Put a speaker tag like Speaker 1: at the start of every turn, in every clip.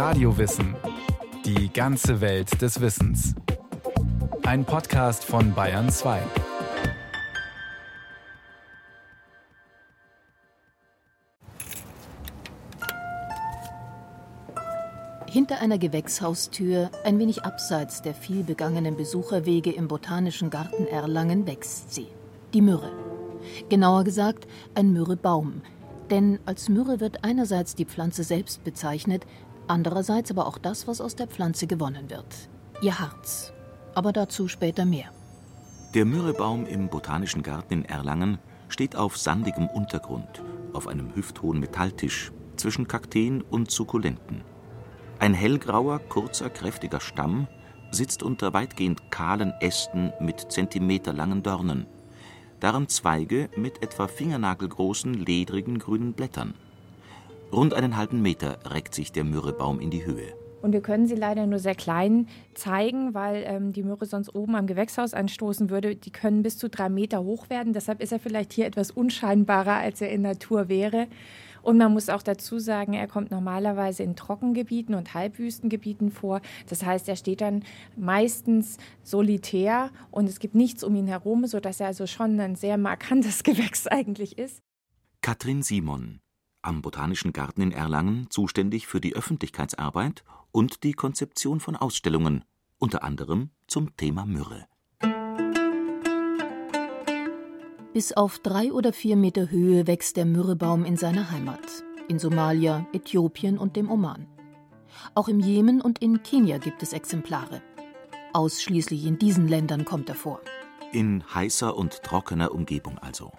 Speaker 1: Radiowissen. Die ganze Welt des Wissens. Ein Podcast von Bayern 2.
Speaker 2: Hinter einer Gewächshaustür, ein wenig abseits der vielbegangenen Besucherwege im Botanischen Garten Erlangen, wächst sie. Die Myrrhe. Genauer gesagt, ein Myrrhebaum. Denn als Myrrhe wird einerseits die Pflanze selbst bezeichnet, andererseits aber auch das, was aus der Pflanze gewonnen wird. Ihr Harz. Aber dazu später mehr.
Speaker 3: Der Myrrhebaum im Botanischen Garten in Erlangen steht auf sandigem Untergrund, auf einem hüfthohen Metalltisch, zwischen Kakteen und Sukkulenten. Ein hellgrauer, kurzer, kräftiger Stamm sitzt unter weitgehend kahlen Ästen mit zentimeterlangen Dornen. Daran Zweige mit etwa fingernagelgroßen, ledrigen grünen Blättern. Rund einen halben Meter reckt sich der Myrrhebaum in die Höhe.
Speaker 4: Und wir können sie leider nur sehr klein zeigen, weil ähm, die Möhre sonst oben am Gewächshaus anstoßen würde. Die können bis zu drei Meter hoch werden. Deshalb ist er vielleicht hier etwas unscheinbarer, als er in Natur wäre. Und man muss auch dazu sagen, er kommt normalerweise in Trockengebieten und Halbwüstengebieten vor. Das heißt, er steht dann meistens solitär und es gibt nichts um ihn herum, sodass er also schon ein sehr markantes Gewächs eigentlich ist.
Speaker 3: Katrin Simon, am Botanischen Garten in Erlangen zuständig für die Öffentlichkeitsarbeit und die Konzeption von Ausstellungen, unter anderem zum Thema Myrrhe.
Speaker 2: Bis auf drei oder vier Meter Höhe wächst der Myrrhebaum in seiner Heimat, in Somalia, Äthiopien und dem Oman. Auch im Jemen und in Kenia gibt es Exemplare. Ausschließlich in diesen Ländern kommt er vor.
Speaker 3: In heißer und trockener Umgebung also.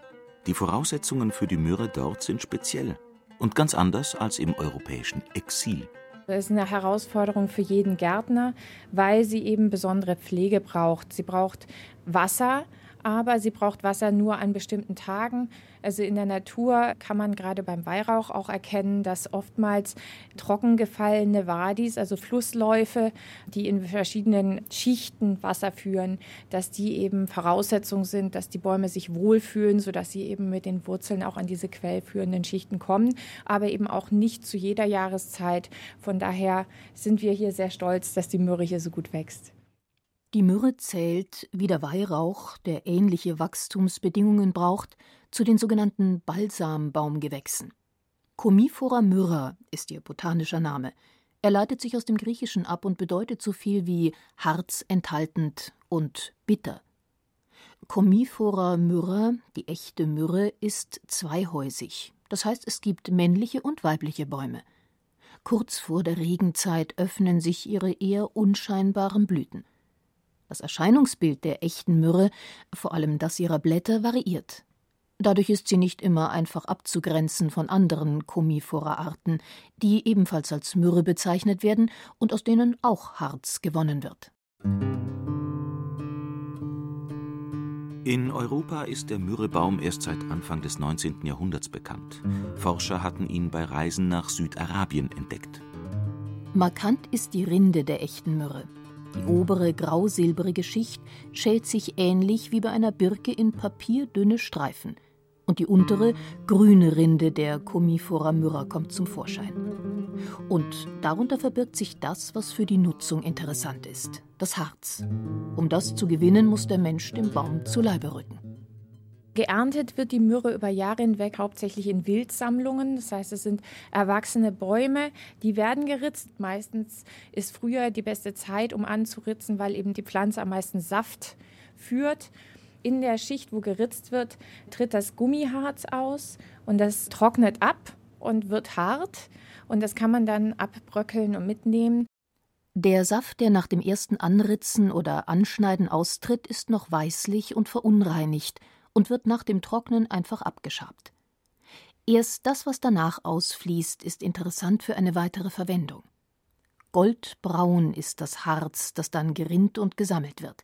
Speaker 3: Die Voraussetzungen für die Myrrhe dort sind speziell und ganz anders als im europäischen Exil.
Speaker 4: Das ist eine Herausforderung für jeden Gärtner, weil sie eben besondere Pflege braucht. Sie braucht Wasser, aber sie braucht Wasser nur an bestimmten Tagen. Also in der Natur kann man gerade beim Weihrauch auch erkennen, dass oftmals trockengefallene Wadis, also Flussläufe, die in verschiedenen Schichten Wasser führen, dass die eben Voraussetzung sind, dass die Bäume sich wohlfühlen, sodass sie eben mit den Wurzeln auch an diese quellführenden Schichten kommen, aber eben auch nicht zu jeder Jahreszeit. Von daher sind wir hier sehr stolz, dass die Myrrhe hier so gut wächst.
Speaker 2: Die Myrrhe zählt, wie der Weihrauch, der ähnliche Wachstumsbedingungen braucht, zu den sogenannten Balsambaumgewächsen. Commiphora myrrha ist ihr botanischer Name. Er leitet sich aus dem Griechischen ab und bedeutet so viel wie Harz enthaltend und bitter. Commiphora myrrha, die echte Myrrhe, ist zweihäusig. Das heißt, es gibt männliche und weibliche Bäume. Kurz vor der Regenzeit öffnen sich ihre eher unscheinbaren Blüten. Das Erscheinungsbild der echten Myrrhe, vor allem das ihrer Blätter, variiert. Dadurch ist sie nicht immer einfach abzugrenzen von anderen Commiphora-Arten, die ebenfalls als Myrrhe bezeichnet werden und aus denen auch Harz gewonnen wird.
Speaker 3: In Europa ist der Myrrhebaum erst seit Anfang des 19. Jahrhunderts bekannt. Forscher hatten ihn bei Reisen nach Südarabien entdeckt.
Speaker 2: Markant ist die Rinde der echten Myrrhe. Die obere grausilbrige Schicht schält sich ähnlich wie bei einer Birke in papierdünne Streifen, und die untere, grüne Rinde der Commiphora myrrha kommt zum Vorschein. Und darunter verbirgt sich das, was für die Nutzung interessant ist, das Harz. Um das zu gewinnen, muss der Mensch dem Baum zu Leibe rücken.
Speaker 4: Geerntet wird die Myrrhe über Jahre hinweg hauptsächlich in Wildsammlungen. Das heißt, es sind erwachsene Bäume, die werden geritzt. Meistens ist früher die beste Zeit, um anzuritzen, weil eben die Pflanze am meisten Saft führt. In der Schicht, wo geritzt wird, tritt das Gummiharz aus und das trocknet ab und wird hart. Und das kann man dann abbröckeln und mitnehmen.
Speaker 2: Der Saft, der nach dem ersten Anritzen oder Anschneiden austritt, ist noch weißlich und verunreinigt und wird nach dem Trocknen einfach abgeschabt. Erst das, was danach ausfließt, ist interessant für eine weitere Verwendung. Goldbraun ist das Harz, das dann gerinnt und gesammelt wird.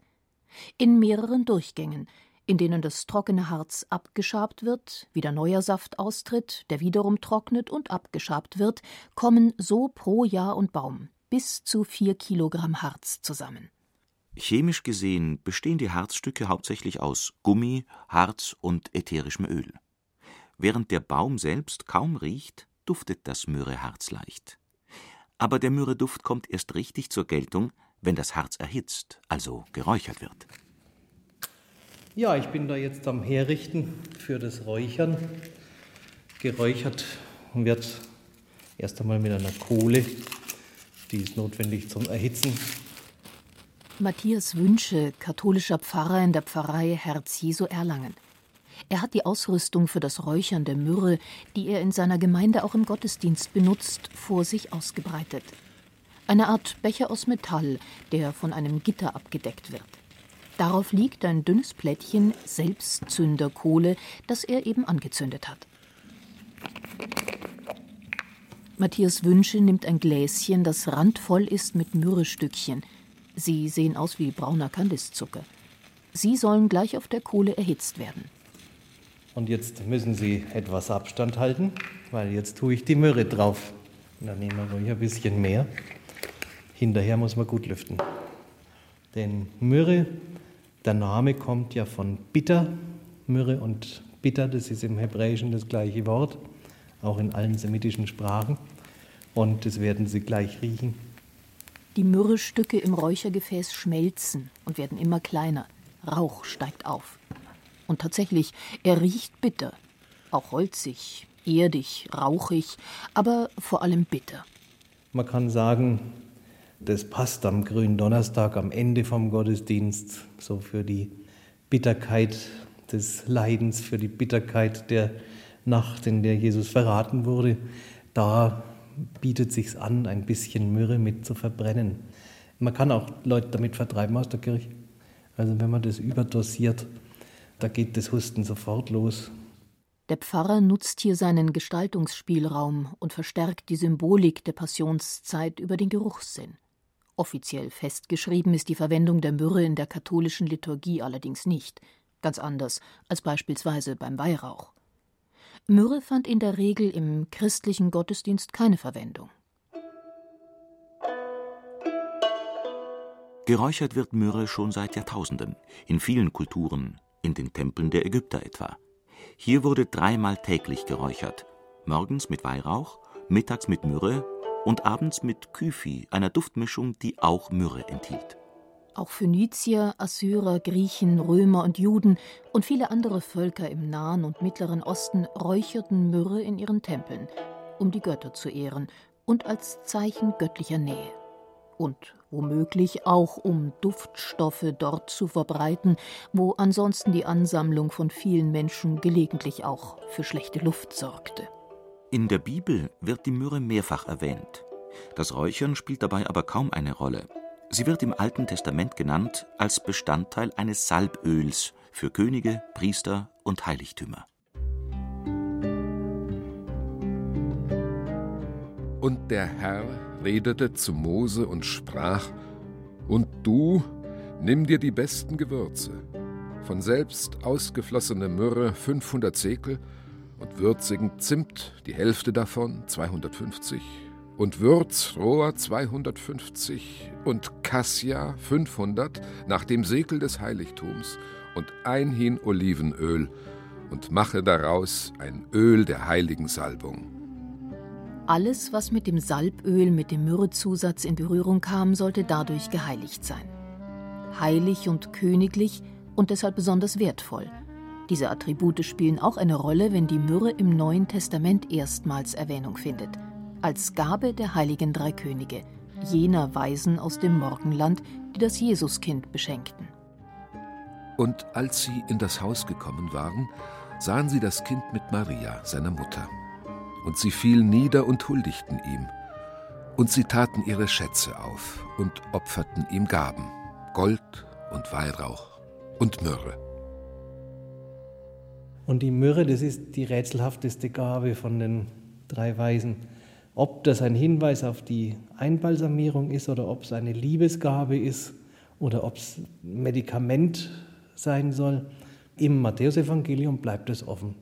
Speaker 2: In mehreren Durchgängen, in denen das trockene Harz abgeschabt wird, wieder neuer Saft austritt, der wiederum trocknet und abgeschabt wird, kommen so pro Jahr und Baum bis zu vier Kilogramm Harz zusammen.
Speaker 3: Chemisch gesehen bestehen die Harzstücke hauptsächlich aus Gummi, Harz und ätherischem Öl. Während der Baum selbst kaum riecht, duftet das Myrrheharz leicht. Aber der Myrrheduft kommt erst richtig zur Geltung, wenn das Harz erhitzt, also geräuchert wird.
Speaker 5: Ja, ich bin da jetzt am Herrichten für das Räuchern. Geräuchert wird erst einmal mit einer Kohle, die ist notwendig zum Erhitzen.
Speaker 2: Matthias Wünsche, katholischer Pfarrer in der Pfarrei Herz Jesu Erlangen. Er hat die Ausrüstung für das Räuchern der Myrrhe, die er in seiner Gemeinde auch im Gottesdienst benutzt, vor sich ausgebreitet. Eine Art Becher aus Metall, der von einem Gitter abgedeckt wird. Darauf liegt ein dünnes Plättchen Selbstzünderkohle, das er eben angezündet hat. Matthias Wünsche nimmt ein Gläschen, das randvoll ist mit Myrrhestückchen. Sie sehen aus wie brauner Kandiszucker. Sie sollen gleich auf der Kohle erhitzt werden.
Speaker 5: Und jetzt müssen Sie etwas Abstand halten, weil jetzt tue ich die Myrrhe drauf. dann nehmen wir ruhig ein bisschen mehr. Hinterher muss man gut lüften. Denn Myrrhe, der Name kommt ja von bitter. Myrrhe und bitter, das ist im Hebräischen das gleiche Wort, auch in allen semitischen Sprachen. Und das werden Sie gleich riechen.
Speaker 2: Die Myrrhestücke im Räuchergefäß schmelzen und werden immer kleiner. Rauch steigt auf. Und tatsächlich, er riecht bitter. Auch holzig, erdig, rauchig, aber vor allem bitter.
Speaker 5: Man kann sagen, das passt am grünen Donnerstag am Ende vom Gottesdienst, so für die Bitterkeit des Leidens, für die Bitterkeit der Nacht, in der Jesus verraten wurde. Da bietet sich an, ein bisschen Myrrhe mit zu verbrennen. Man kann auch Leute damit vertreiben aus der Kirche. Also wenn man das überdosiert, da geht das Husten sofort los.
Speaker 2: Der Pfarrer nutzt hier seinen Gestaltungsspielraum und verstärkt die Symbolik der Passionszeit über den Geruchssinn. Offiziell festgeschrieben ist die Verwendung der Myrrhe in der katholischen Liturgie allerdings nicht, ganz anders als beispielsweise beim Weihrauch. Myrrhe fand in der Regel im christlichen Gottesdienst keine Verwendung.
Speaker 3: Geräuchert wird Myrrhe schon seit Jahrtausenden, in vielen Kulturen, in den Tempeln der Ägypter etwa. Hier wurde dreimal täglich geräuchert, morgens mit Weihrauch, mittags mit Myrrhe und abends mit Kyphi, einer Duftmischung, die auch Myrrhe enthielt.
Speaker 2: Auch Phönizier, Assyrer, Griechen, Römer und Juden und viele andere Völker im Nahen und Mittleren Osten räucherten Myrrhe in ihren Tempeln, um die Götter zu ehren und als Zeichen göttlicher Nähe. Und womöglich auch um Duftstoffe dort zu verbreiten, wo ansonsten die Ansammlung von vielen Menschen gelegentlich auch für schlechte Luft sorgte.
Speaker 3: In der Bibel wird die Myrrhe mehrfach erwähnt. Das Räuchern spielt dabei aber kaum eine Rolle. Sie wird im Alten Testament genannt als Bestandteil eines Salböls für Könige, Priester und Heiligtümer.
Speaker 6: Und der Herr redete zu Mose und sprach: Und du, nimm dir die besten Gewürze, von selbst ausgeflossene Myrrhe 500 Sekel und würzigen Zimt die Hälfte davon 250 und Würzrohr 250 und Cassia 500 nach dem Sekel des Heiligtums und ein Hin Olivenöl und mache daraus ein Öl der heiligen Salbung.
Speaker 2: Alles, was mit dem Salböl, mit dem Myrrhezusatz in Berührung kam, sollte dadurch geheiligt sein. Heilig und königlich und deshalb besonders wertvoll. Diese Attribute spielen auch eine Rolle, wenn die Myrrhe im Neuen Testament erstmals Erwähnung findet. Als Gabe der heiligen drei Könige, jener Weisen aus dem Morgenland, die das Jesuskind beschenkten.
Speaker 6: Und als sie in das Haus gekommen waren, sahen sie das Kind mit Maria, seiner Mutter und sie fielen nieder und huldigten ihm. Und sie taten ihre Schätze auf und opferten ihm Gaben, Gold und Weihrauch und Myrrhe.
Speaker 5: Und die Myrrhe, das ist die rätselhafteste Gabe von den drei Weisen. Ob das ein Hinweis auf die Einbalsamierung ist oder ob es eine Liebesgabe ist oder ob es Medikament sein soll, im Matthäusevangelium bleibt es offen.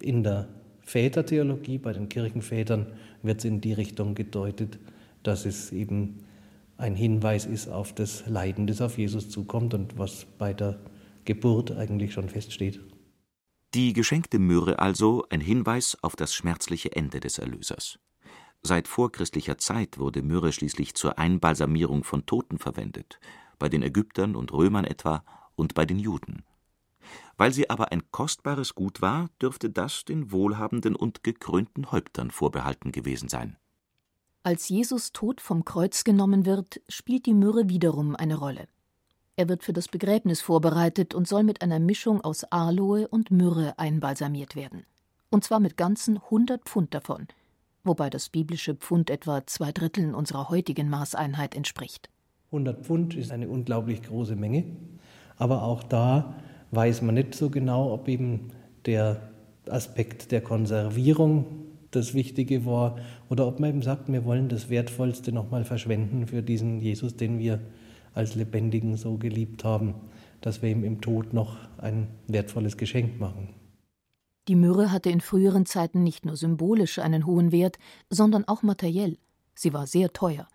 Speaker 5: In der Vätertheologie, bei den Kirchenvätern wird es in die Richtung gedeutet, dass es eben ein Hinweis ist auf das Leiden, das auf Jesus zukommt und was bei der Geburt eigentlich schon feststeht.
Speaker 3: Die geschenkte Myrrhe also ein Hinweis auf das schmerzliche Ende des Erlösers. Seit vorchristlicher Zeit wurde Myrrhe schließlich zur Einbalsamierung von Toten verwendet, bei den Ägyptern und Römern etwa und bei den Juden. Weil sie aber ein kostbares Gut war, dürfte das den wohlhabenden und gekrönten Häuptern vorbehalten gewesen sein.
Speaker 2: Als Jesus tot vom Kreuz genommen wird, spielt die Myrrhe wiederum eine Rolle. Er wird für das Begräbnis vorbereitet und soll mit einer Mischung aus Aloe und Myrrhe einbalsamiert werden. Und zwar mit ganzen 100 Pfund davon, wobei das biblische Pfund etwa zwei Dritteln unserer heutigen Maßeinheit entspricht.
Speaker 5: 100 Pfund ist eine unglaublich große Menge, aber auch da weiß man nicht so genau, ob eben der Aspekt der Konservierung das Wichtige war oder ob man eben sagt, wir wollen das Wertvollste nochmal verschwenden für diesen Jesus, den wir als Lebendigen so geliebt haben, dass wir ihm im Tod noch ein wertvolles Geschenk machen.
Speaker 2: Die Myrrhe hatte in früheren Zeiten nicht nur symbolisch einen hohen Wert, sondern auch materiell. Sie war sehr teuer.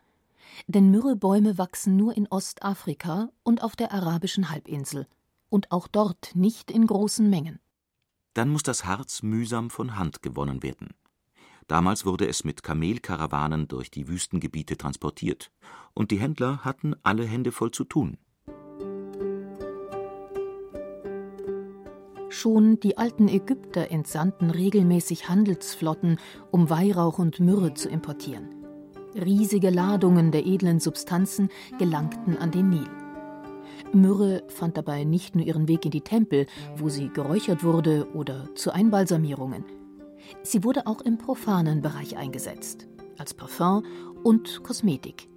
Speaker 2: Denn Myrrhebäume wachsen nur in Ostafrika und auf der arabischen Halbinsel und auch dort nicht in großen Mengen.
Speaker 3: Dann muss das Harz mühsam von Hand gewonnen werden. Damals wurde es mit Kamelkarawanen durch die Wüstengebiete transportiert, und die Händler hatten alle Hände voll zu tun.
Speaker 2: Schon die alten Ägypter entsandten regelmäßig Handelsflotten, um Weihrauch und Myrrhe zu importieren. Riesige Ladungen der edlen Substanzen gelangten an den Nil. Myrrhe fand dabei nicht nur ihren Weg in die Tempel, wo sie geräuchert wurde, oder zu Einbalsamierungen. Sie wurde auch im profanen Bereich eingesetzt, als Parfum und Kosmetik.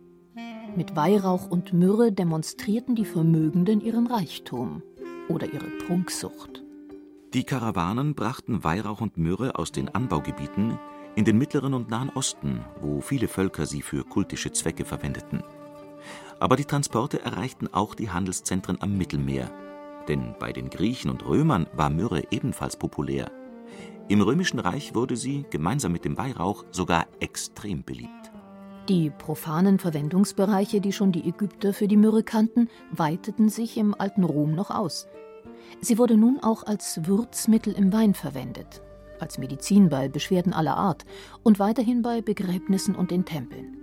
Speaker 2: Mit Weihrauch und Myrrhe demonstrierten die Vermögenden ihren Reichtum oder ihre Prunksucht.
Speaker 3: Die Karawanen brachten Weihrauch und Myrrhe aus den Anbaugebieten in den Mittleren und Nahen Osten, wo viele Völker sie für kultische Zwecke verwendeten. Aber die Transporte erreichten auch die Handelszentren am Mittelmeer, denn bei den Griechen und Römern war Myrrhe ebenfalls populär. Im Römischen Reich wurde sie, gemeinsam mit dem Weihrauch, sogar extrem beliebt.
Speaker 2: Die profanen Verwendungsbereiche, die schon die Ägypter für die Myrrhe kannten, weiteten sich im alten Rom noch aus. Sie wurde nun auch als Würzmittel im Wein verwendet, als Medizin bei Beschwerden aller Art und weiterhin bei Begräbnissen und in Tempeln.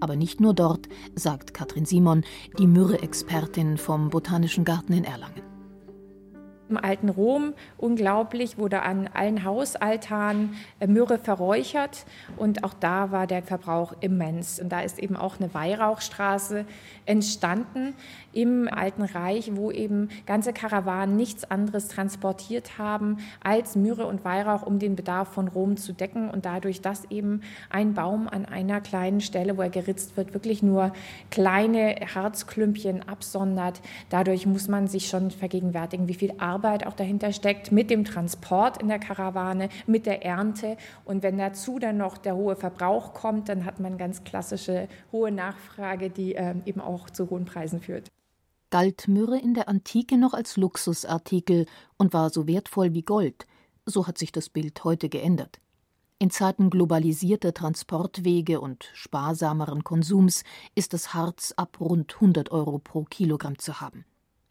Speaker 2: Aber nicht nur dort, sagt Katrin Simon, die Myrrhe-Expertin vom Botanischen Garten in Erlangen.
Speaker 4: Im alten Rom, unglaublich, wurde an allen Hausaltanen äh, Myrrhe verräuchert und auch da war der Verbrauch immens. Und da ist eben auch eine Weihrauchstraße entstanden im Alten Reich, wo eben ganze Karawanen nichts anderes transportiert haben als Myrrhe und Weihrauch, um den Bedarf von Rom zu decken und dadurch, dass eben ein Baum an einer kleinen Stelle, wo er geritzt wird, wirklich nur kleine Harzklümpchen absondert. Dadurch muss man sich schon vergegenwärtigen, wie viel Arbeit auch dahinter steckt mit dem Transport in der Karawane, mit der Ernte und wenn dazu dann noch der hohe Verbrauch kommt, dann hat man ganz klassische hohe Nachfrage, die äh, eben auch zu hohen Preisen führt
Speaker 2: galt Myrrhe in der Antike noch als Luxusartikel und war so wertvoll wie Gold. So hat sich das Bild heute geändert. In Zeiten globalisierter Transportwege und sparsameren Konsums ist das Harz ab rund 100 Euro pro Kilogramm zu haben.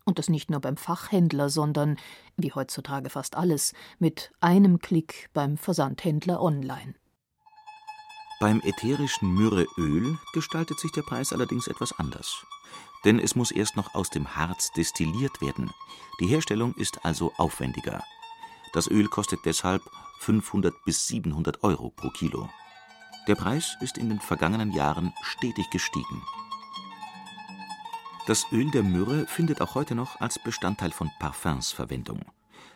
Speaker 2: Und das nicht nur beim Fachhändler, sondern, wie heutzutage fast alles, mit einem Klick beim Versandhändler online.
Speaker 3: Beim ätherischen Myrrheöl gestaltet sich der Preis allerdings etwas anders denn es muss erst noch aus dem Harz destilliert werden. Die Herstellung ist also aufwendiger. Das Öl kostet deshalb 500 bis 700 Euro pro Kilo. Der Preis ist in den vergangenen Jahren stetig gestiegen. Das Öl der Myrrhe findet auch heute noch als Bestandteil von Parfums Verwendung.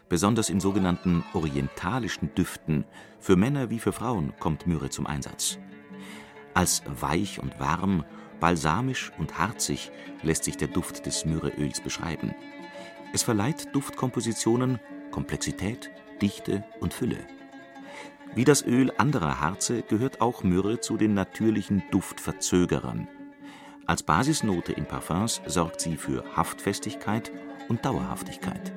Speaker 3: Besonders in sogenannten orientalischen Düften, für Männer wie für Frauen, kommt Myrrhe zum Einsatz. Als weich und warm Balsamisch und harzig lässt sich der Duft des Myrrheöls beschreiben. Es verleiht Duftkompositionen Komplexität, Dichte und Fülle. Wie das Öl anderer Harze gehört auch Myrrhe zu den natürlichen Duftverzögerern. Als Basisnote in Parfums sorgt sie für Haftfestigkeit und Dauerhaftigkeit.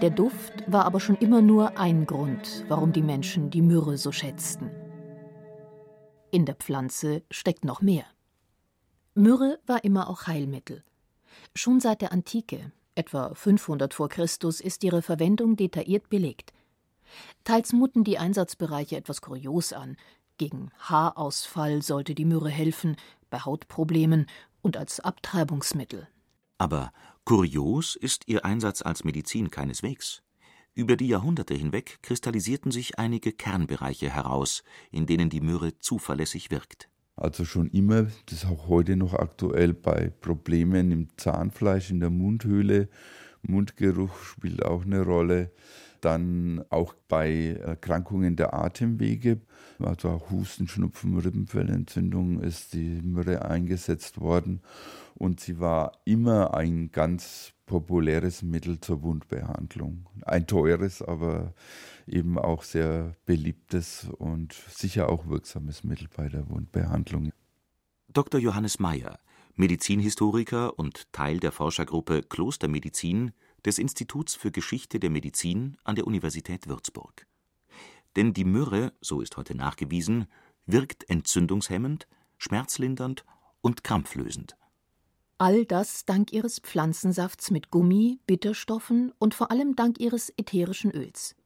Speaker 2: Der Duft war aber schon immer nur ein Grund, warum die Menschen die Myrrhe so schätzten. In der Pflanze steckt noch mehr. Myrrhe war immer auch Heilmittel. Schon seit der Antike, etwa 500 vor Christus, ist ihre Verwendung detailliert belegt. Teils muten die Einsatzbereiche etwas kurios an. Gegen Haarausfall sollte die Myrrhe helfen, bei Hautproblemen und als Abtreibungsmittel.
Speaker 3: Aber kurios ist ihr Einsatz als Medizin keineswegs. Über die Jahrhunderte hinweg kristallisierten sich einige Kernbereiche heraus, in denen die Myrrhe zuverlässig wirkt.
Speaker 7: Also schon immer, das ist auch heute noch aktuell bei Problemen im Zahnfleisch, in der Mundhöhle. Mundgeruch spielt auch eine Rolle. Dann auch bei Erkrankungen der Atemwege, also Husten, Schnupfen, Rippenfellentzündung ist die Myrrhe eingesetzt worden. Und sie war immer ein ganz populäres Mittel zur Wundbehandlung. Ein teures, aber eben auch sehr beliebtes und sicher auch wirksames Mittel bei der Wundbehandlung.
Speaker 3: Dr. Johannes Meyer, Medizinhistoriker und Teil der Forschergruppe Klostermedizin des Instituts für Geschichte der Medizin an der Universität Würzburg. Denn die Myrrhe, so ist heute nachgewiesen, wirkt entzündungshemmend, schmerzlindernd und krampflösend.
Speaker 2: All das dank ihres Pflanzensafts mit Gummi, Bitterstoffen und vor allem dank ihres ätherischen Öls.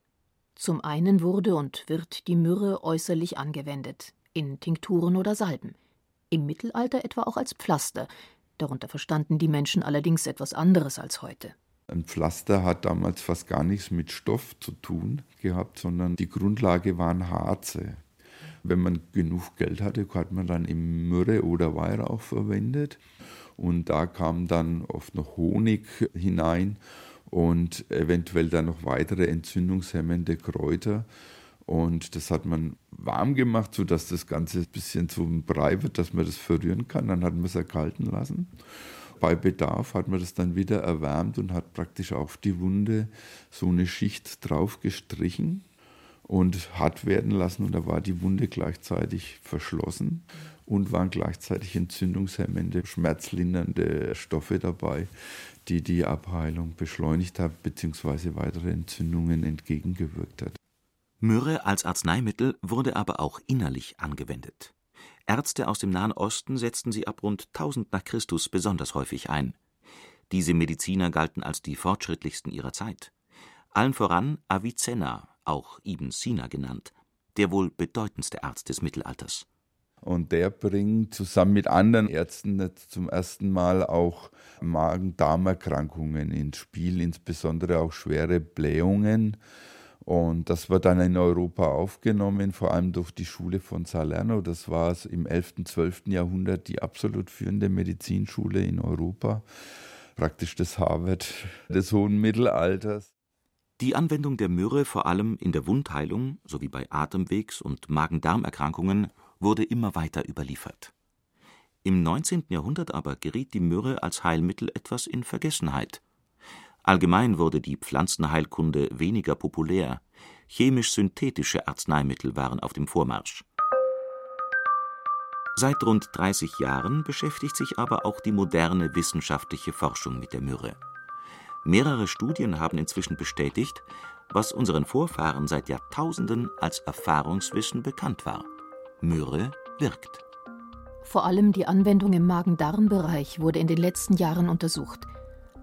Speaker 2: Zum einen wurde und wird die Myrrhe äußerlich angewendet, in Tinkturen oder Salben, im Mittelalter etwa auch als Pflaster, darunter verstanden die Menschen allerdings etwas anderes als heute.
Speaker 7: Ein Pflaster hat damals fast gar nichts mit Stoff zu tun gehabt, sondern die Grundlage waren Harze. Wenn man genug Geld hatte, hat man dann im Myrrhe oder Weihrauch verwendet und da kam dann oft noch Honig hinein und eventuell dann noch weitere entzündungshemmende Kräuter. Und das hat man warm gemacht, sodass das Ganze ein bisschen zum Brei wird, dass man das verrühren kann. Dann hat man es erkalten lassen. Bei Bedarf hat man das dann wieder erwärmt und hat praktisch auf die Wunde so eine Schicht drauf gestrichen und hart werden lassen. Und da war die Wunde gleichzeitig verschlossen und waren gleichzeitig entzündungshemmende, schmerzlindernde Stoffe dabei, die die Abheilung beschleunigt haben bzw. weitere Entzündungen entgegengewirkt hat.
Speaker 3: Myrrhe als Arzneimittel wurde aber auch innerlich angewendet. Ärzte aus dem Nahen Osten setzten sie ab rund 1000 nach Christus besonders häufig ein. Diese Mediziner galten als die fortschrittlichsten ihrer Zeit. Allen voran Avicenna, auch Ibn Sina genannt, der wohl bedeutendste Arzt des Mittelalters.
Speaker 7: Und der bringt zusammen mit anderen Ärzten zum ersten Mal auch Magen-Darm-Erkrankungen ins Spiel, insbesondere auch schwere Blähungen. Und das wird dann in Europa aufgenommen, vor allem durch die Schule von Salerno. Das war im 11., 12. Jahrhundert die absolut führende Medizinschule in Europa, praktisch das Harvard des hohen Mittelalters.
Speaker 3: Die Anwendung der Myrrhe vor allem in der Wundheilung sowie bei Atemwegs- und Magen-Darm-Erkrankungen wurde immer weiter überliefert. Im 19. Jahrhundert aber geriet die Myrrhe als Heilmittel etwas in Vergessenheit. Allgemein wurde die Pflanzenheilkunde weniger populär, chemisch-synthetische Arzneimittel waren auf dem Vormarsch. Seit rund 30 Jahren beschäftigt sich aber auch die moderne wissenschaftliche Forschung mit der Myrrhe. Mehrere Studien haben inzwischen bestätigt, was unseren Vorfahren seit Jahrtausenden als Erfahrungswissen bekannt war. Myrrhe wirkt.
Speaker 2: Vor allem die Anwendung im Magen-Darm-Bereich wurde in den letzten Jahren untersucht.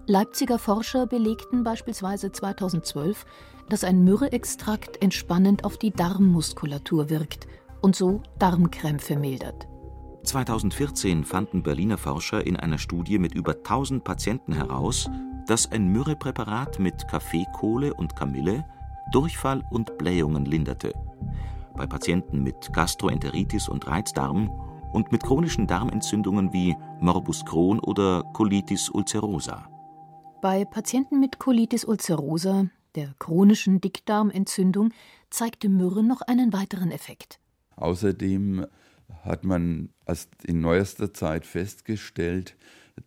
Speaker 2: Leipziger Forscher belegten beispielsweise 2012, dass ein Myrrhe-Extrakt entspannend auf die Darmmuskulatur wirkt und so Darmkrämpfe mildert.
Speaker 3: 2014 fanden Berliner Forscher in einer Studie mit über 1000 Patienten heraus, dass ein Myrrhepräparat mit Kaffeekohle und Kamille Durchfall und Blähungen linderte bei Patienten mit Gastroenteritis und Reizdarm und mit chronischen Darmentzündungen wie Morbus Crohn oder Colitis ulcerosa.
Speaker 2: Bei Patienten mit Colitis ulcerosa, der chronischen Dickdarmentzündung, zeigte Myrrhe noch einen weiteren Effekt.
Speaker 7: Außerdem hat man erst in neuester Zeit festgestellt,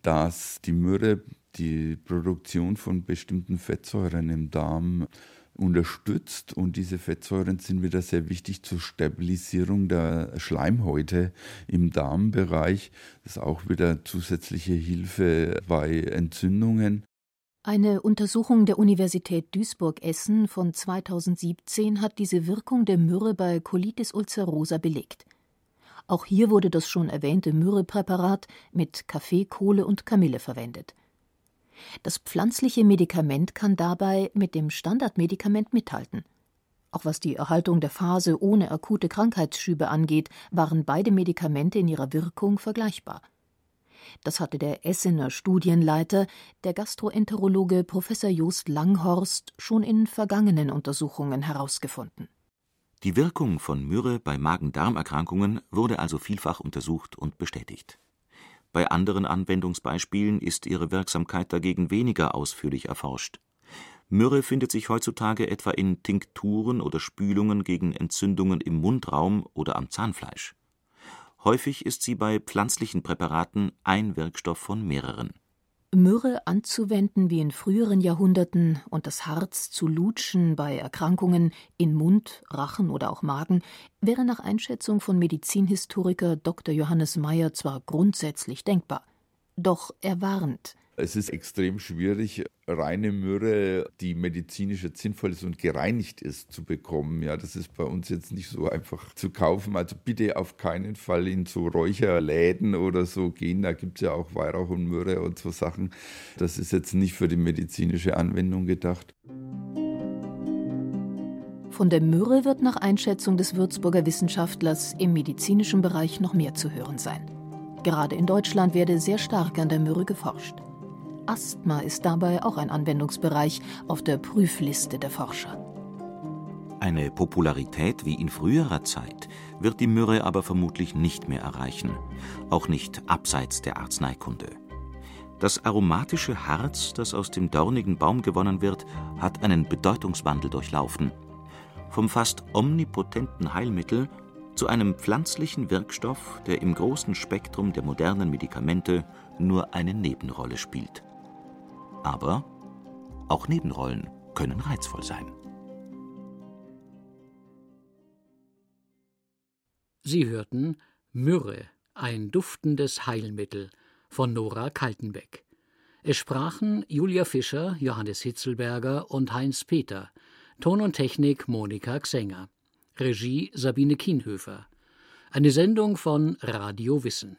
Speaker 7: dass die Myrrhe die Produktion von bestimmten Fettsäuren im Darm unterstützt und diese Fettsäuren sind wieder sehr wichtig zur Stabilisierung der Schleimhäute im Darmbereich. Das ist auch wieder zusätzliche Hilfe bei Entzündungen.
Speaker 2: Eine Untersuchung der Universität Duisburg-Essen von 2017 hat diese Wirkung der Myrrhe bei Colitis ulcerosa belegt. Auch hier wurde das schon erwähnte Myrrhepräparat mit Kaffee, Kohle und Kamille verwendet. Das pflanzliche Medikament kann dabei mit dem Standardmedikament mithalten. Auch was die Erhaltung der Phase ohne akute Krankheitsschübe angeht, waren beide Medikamente in ihrer Wirkung vergleichbar. Das hatte der Essener Studienleiter, der Gastroenterologe Professor Jost Langhorst, schon in vergangenen Untersuchungen herausgefunden.
Speaker 3: Die Wirkung von Myrrhe bei Magen-Darm-Erkrankungen wurde also vielfach untersucht und bestätigt. Bei anderen Anwendungsbeispielen ist ihre Wirksamkeit dagegen weniger ausführlich erforscht. Myrrhe findet sich heutzutage etwa in Tinkturen oder Spülungen gegen Entzündungen im Mundraum oder am Zahnfleisch Häufig ist sie bei pflanzlichen Präparaten ein Wirkstoff von mehreren.
Speaker 2: Myrrhe anzuwenden wie in früheren Jahrhunderten und das Harz zu lutschen bei Erkrankungen in Mund, Rachen oder auch Magen wäre nach Einschätzung von Medizinhistoriker Dr. Johannes Meyer zwar grundsätzlich denkbar. Doch er warnt,
Speaker 7: es ist extrem schwierig, reine Myrrhe, die medizinisch sinnvoll ist und gereinigt ist, zu bekommen. Ja, das ist bei uns jetzt nicht so einfach zu kaufen. Also bitte auf keinen Fall in so Räucherläden oder so gehen. Da gibt es ja auch Weihrauch und Myrrhe und so Sachen. Das ist jetzt nicht für die medizinische Anwendung gedacht.
Speaker 2: Von der Myrrhe wird nach Einschätzung des Würzburger Wissenschaftlers im medizinischen Bereich noch mehr zu hören sein. Gerade in Deutschland werde sehr stark an der Myrrhe geforscht. Asthma ist dabei auch ein Anwendungsbereich auf der Prüfliste der Forscher.
Speaker 3: Eine Popularität wie in früherer Zeit wird die Myrrhe aber vermutlich nicht mehr erreichen, auch nicht abseits der Arzneikunde. Das aromatische Harz, das aus dem dornigen Baum gewonnen wird, hat einen Bedeutungswandel durchlaufen. Vom fast omnipotenten Heilmittel zu einem pflanzlichen Wirkstoff, der im großen Spektrum der modernen Medikamente nur eine Nebenrolle spielt. Aber auch Nebenrollen können reizvoll sein.
Speaker 8: Sie hörten Myrrhe, ein duftendes Heilmittel von Nora Kaltenbeck. Es sprachen Julia Fischer, Johannes Hitzelberger und Heinz Peter. Ton und Technik Monika Xenger. Regie Sabine Kienhöfer. Eine Sendung von Radio Wissen.